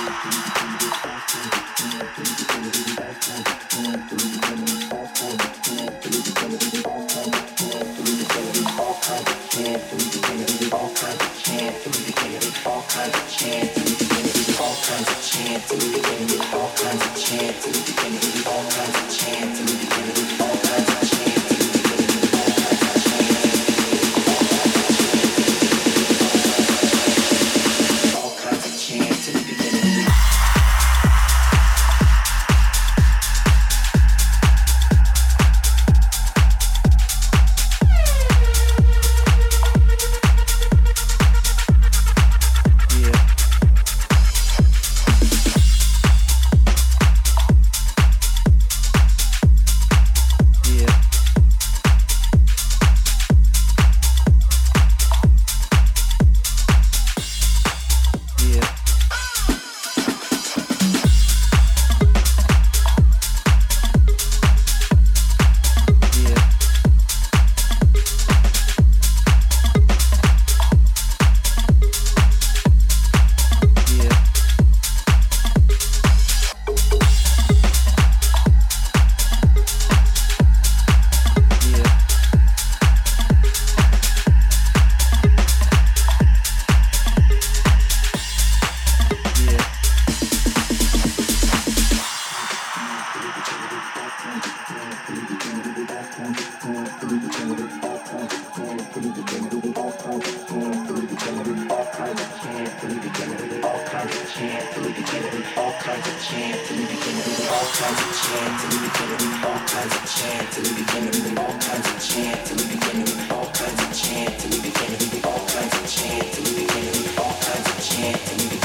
all kinds of chance, all kinds of chance, all kinds of chance, all kinds of chance, all kinds of chance kinds of chance, and we began to do all kinds of chance, and we began to do all kinds of chance, and we began to do all kinds of chance, and we began to do all kinds of chance, and we began to do all kinds of chance, and we began to do all kinds of chance, and we began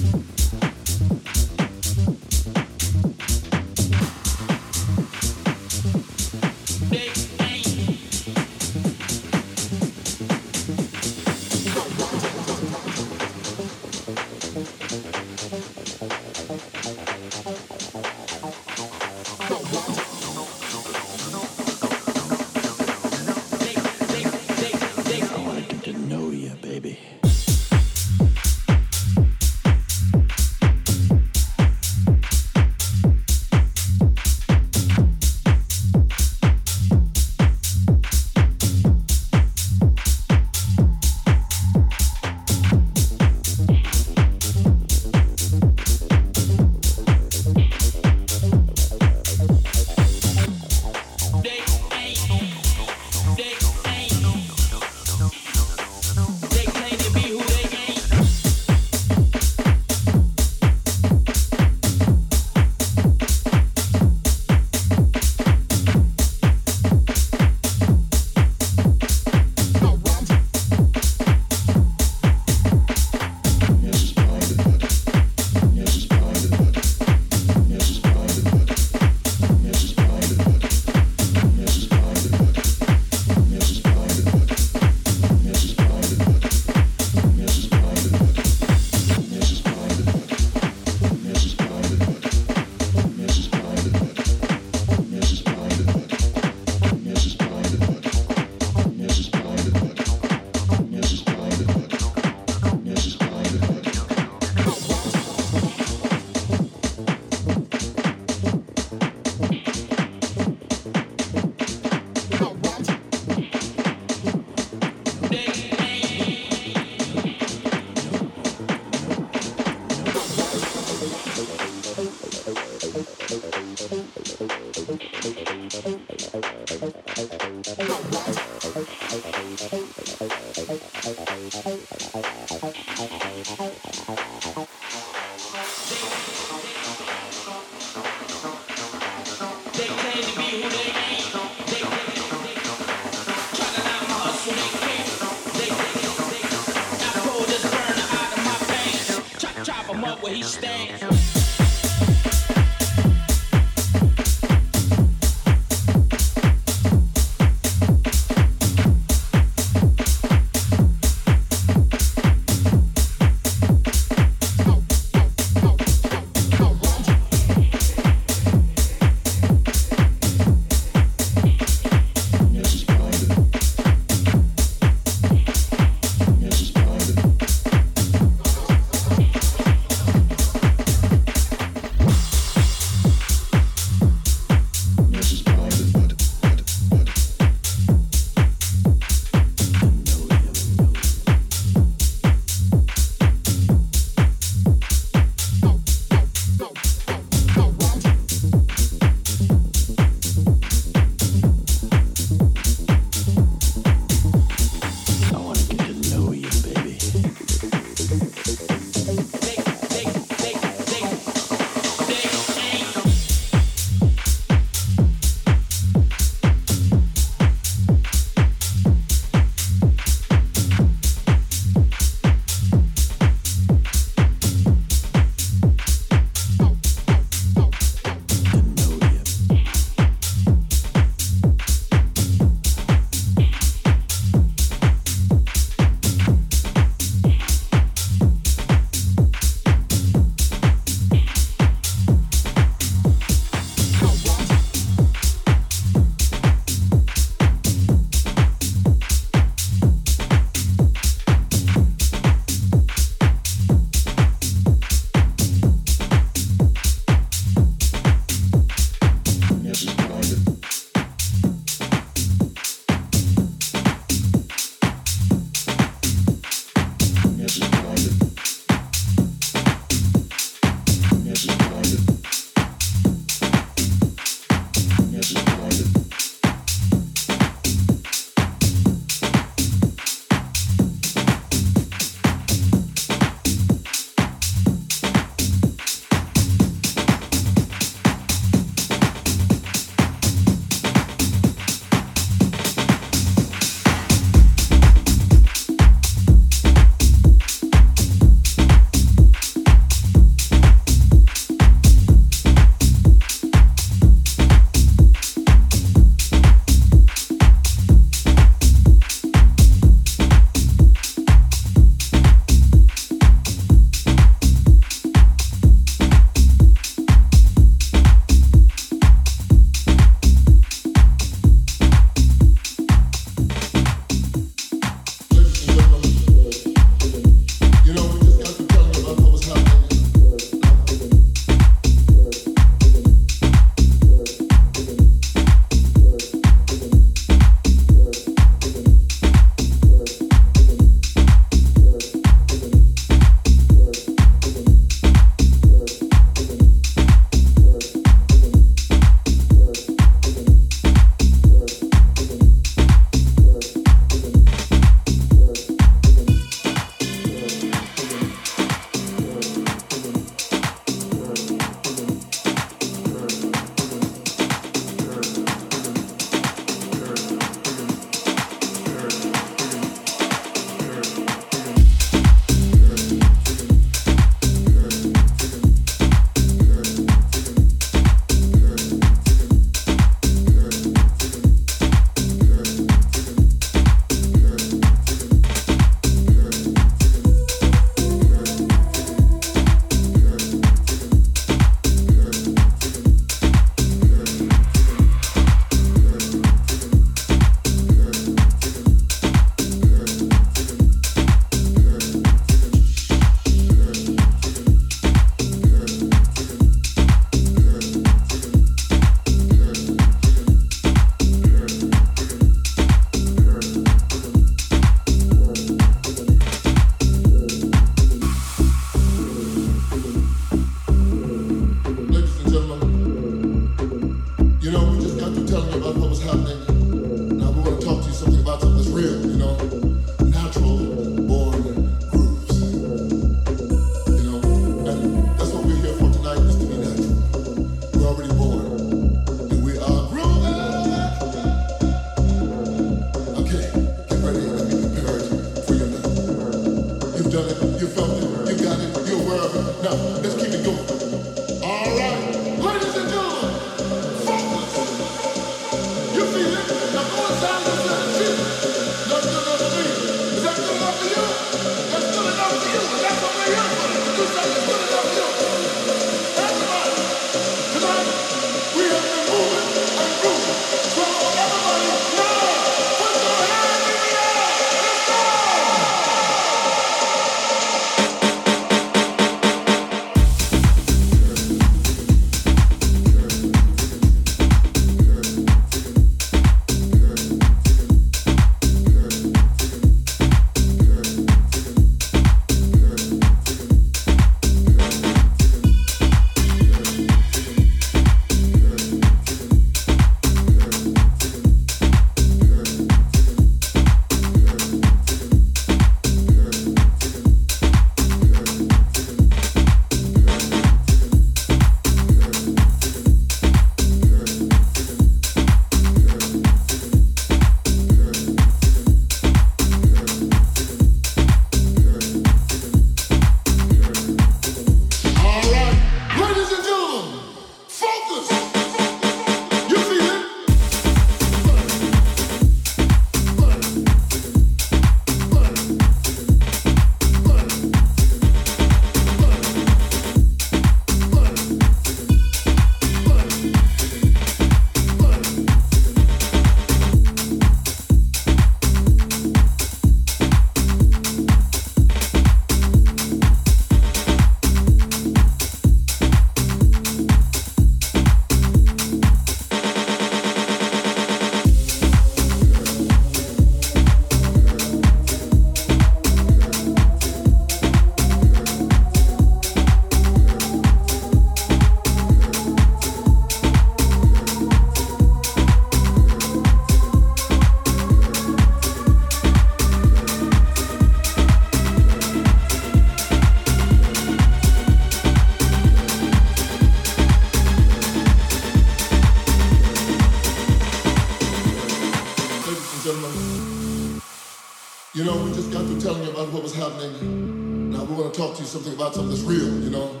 something about something that's real, you know?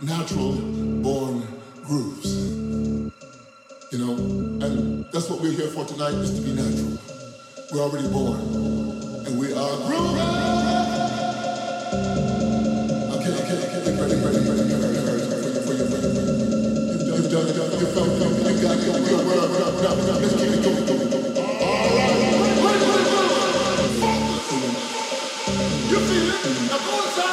Natural born grooves. You know? And that's what we're here for tonight is to be natural. We're already born. And we are grooving. Okay, okay, okay, get ready, ready, ready, ready, ready, ready, ready, You've done it, you've done it, you got it, you got it, let's keep it going, going, going. All right, wait, wait, wait, wait, focus. You feel it? Now go inside.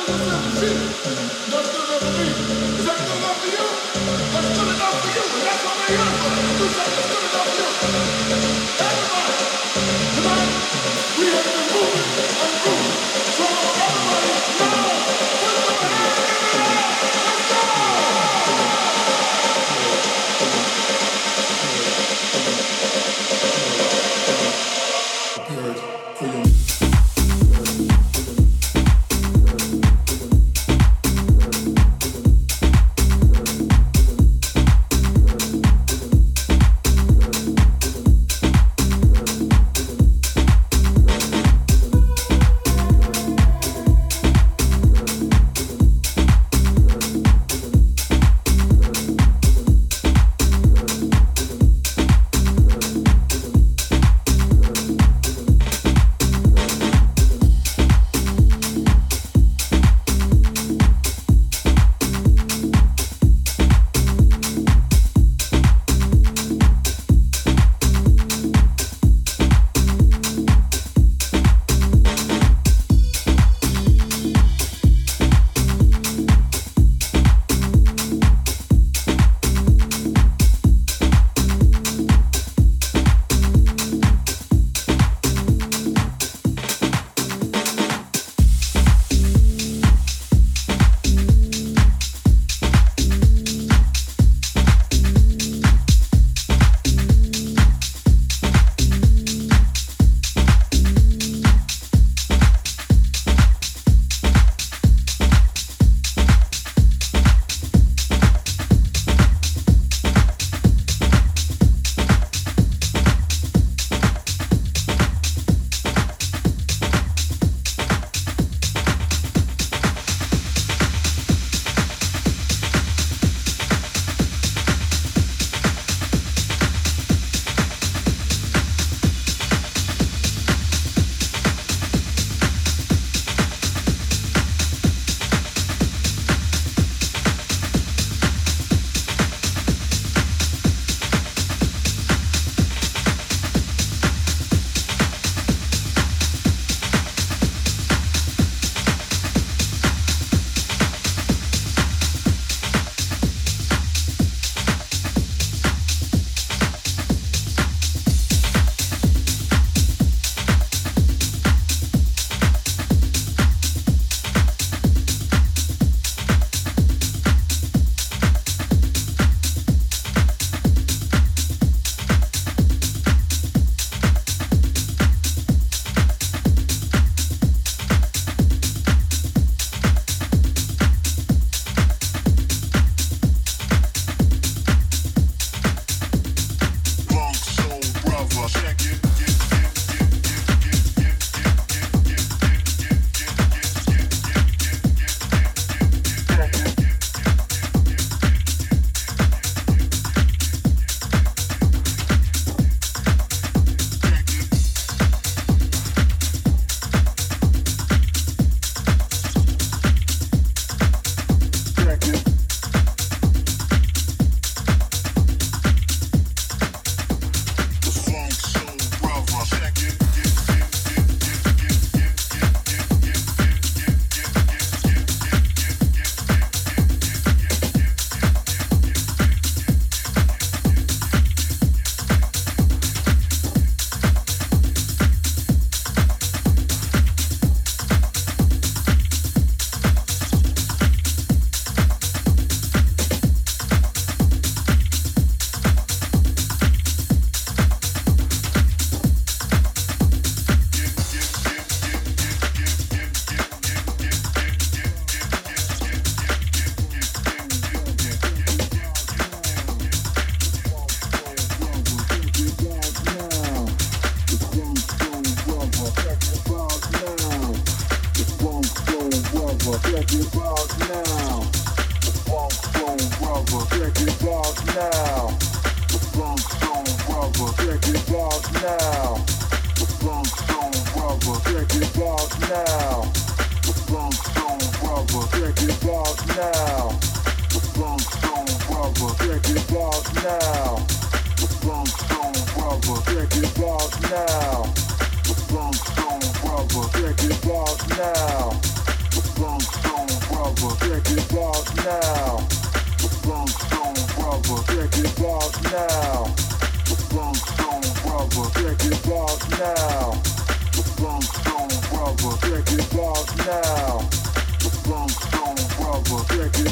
Check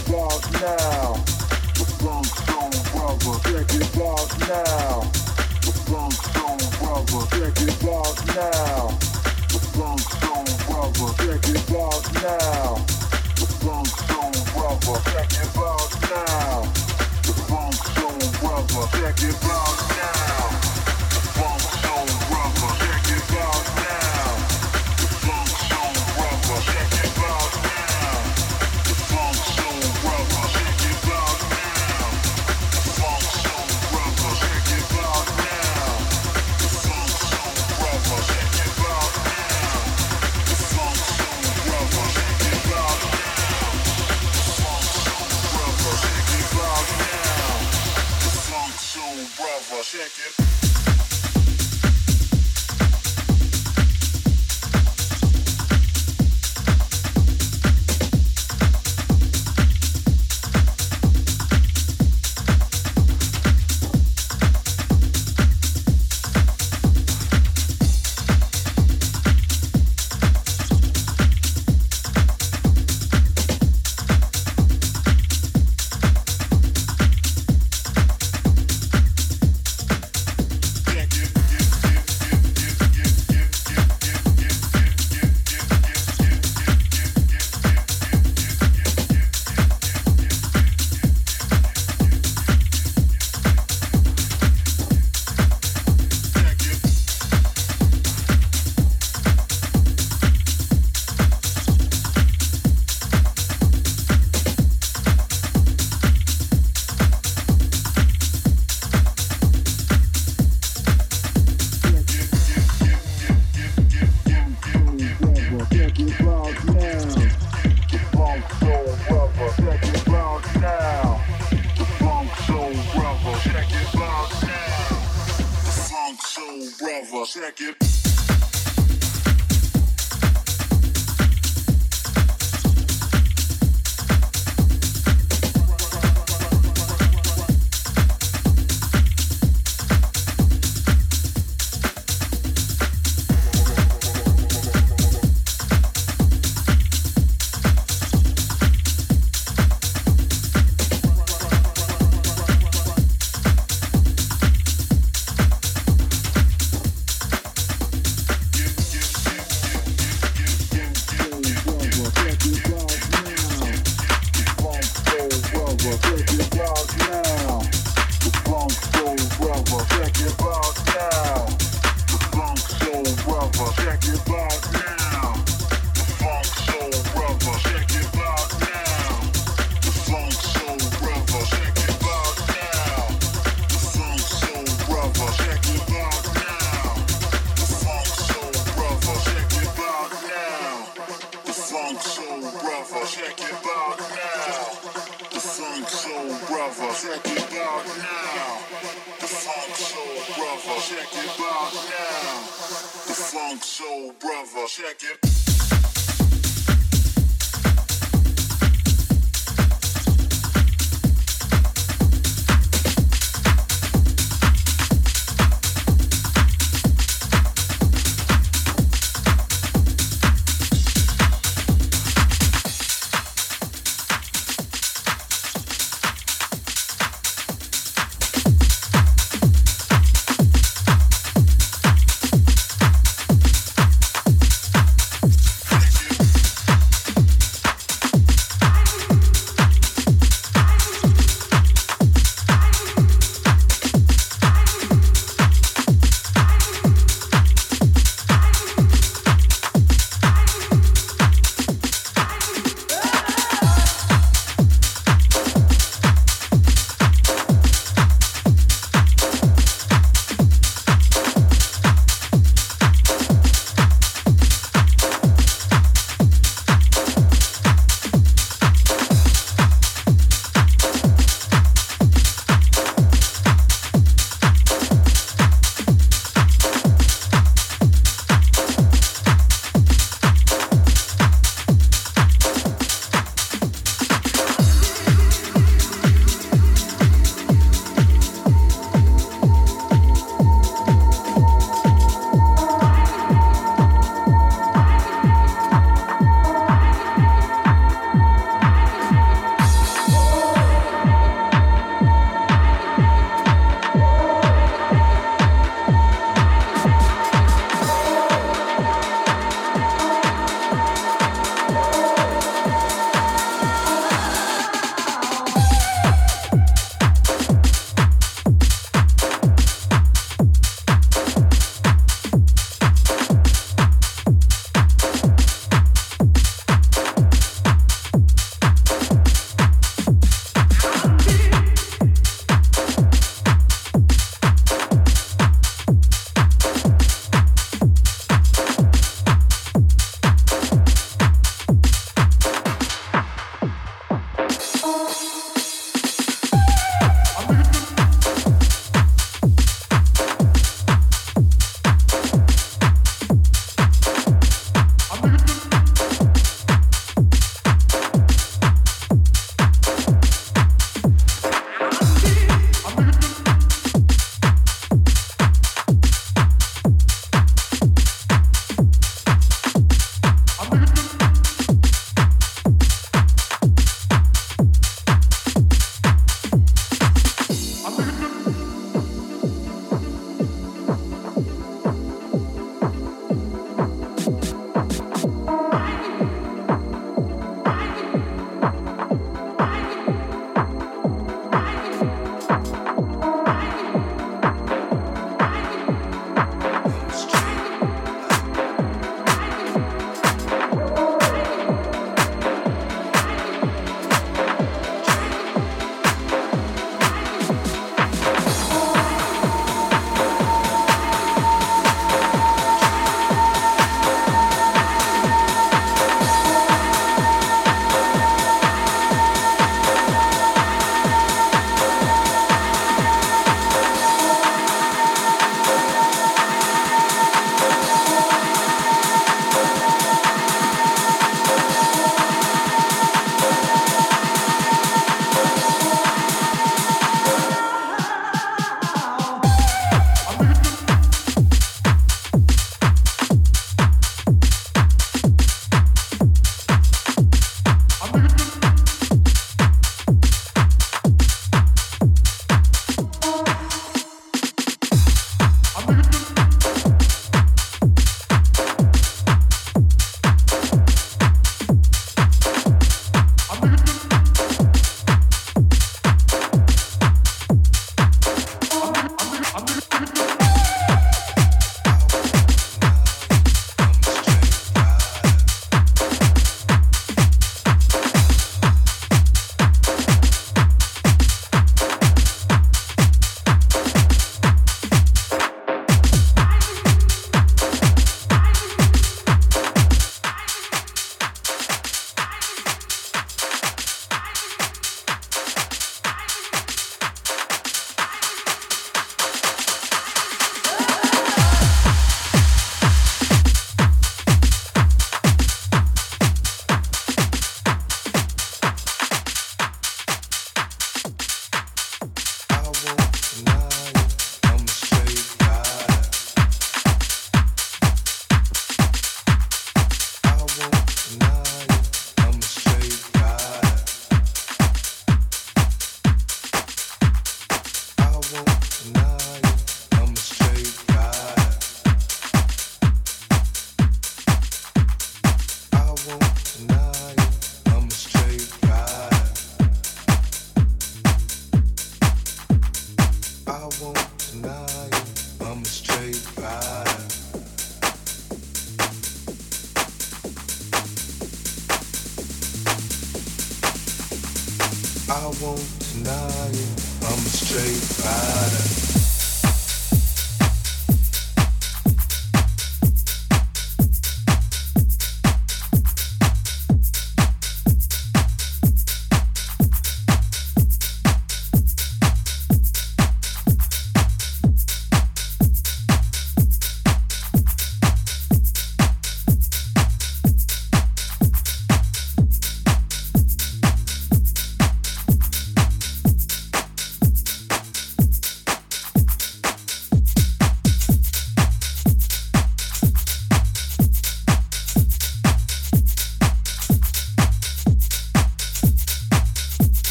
it out now.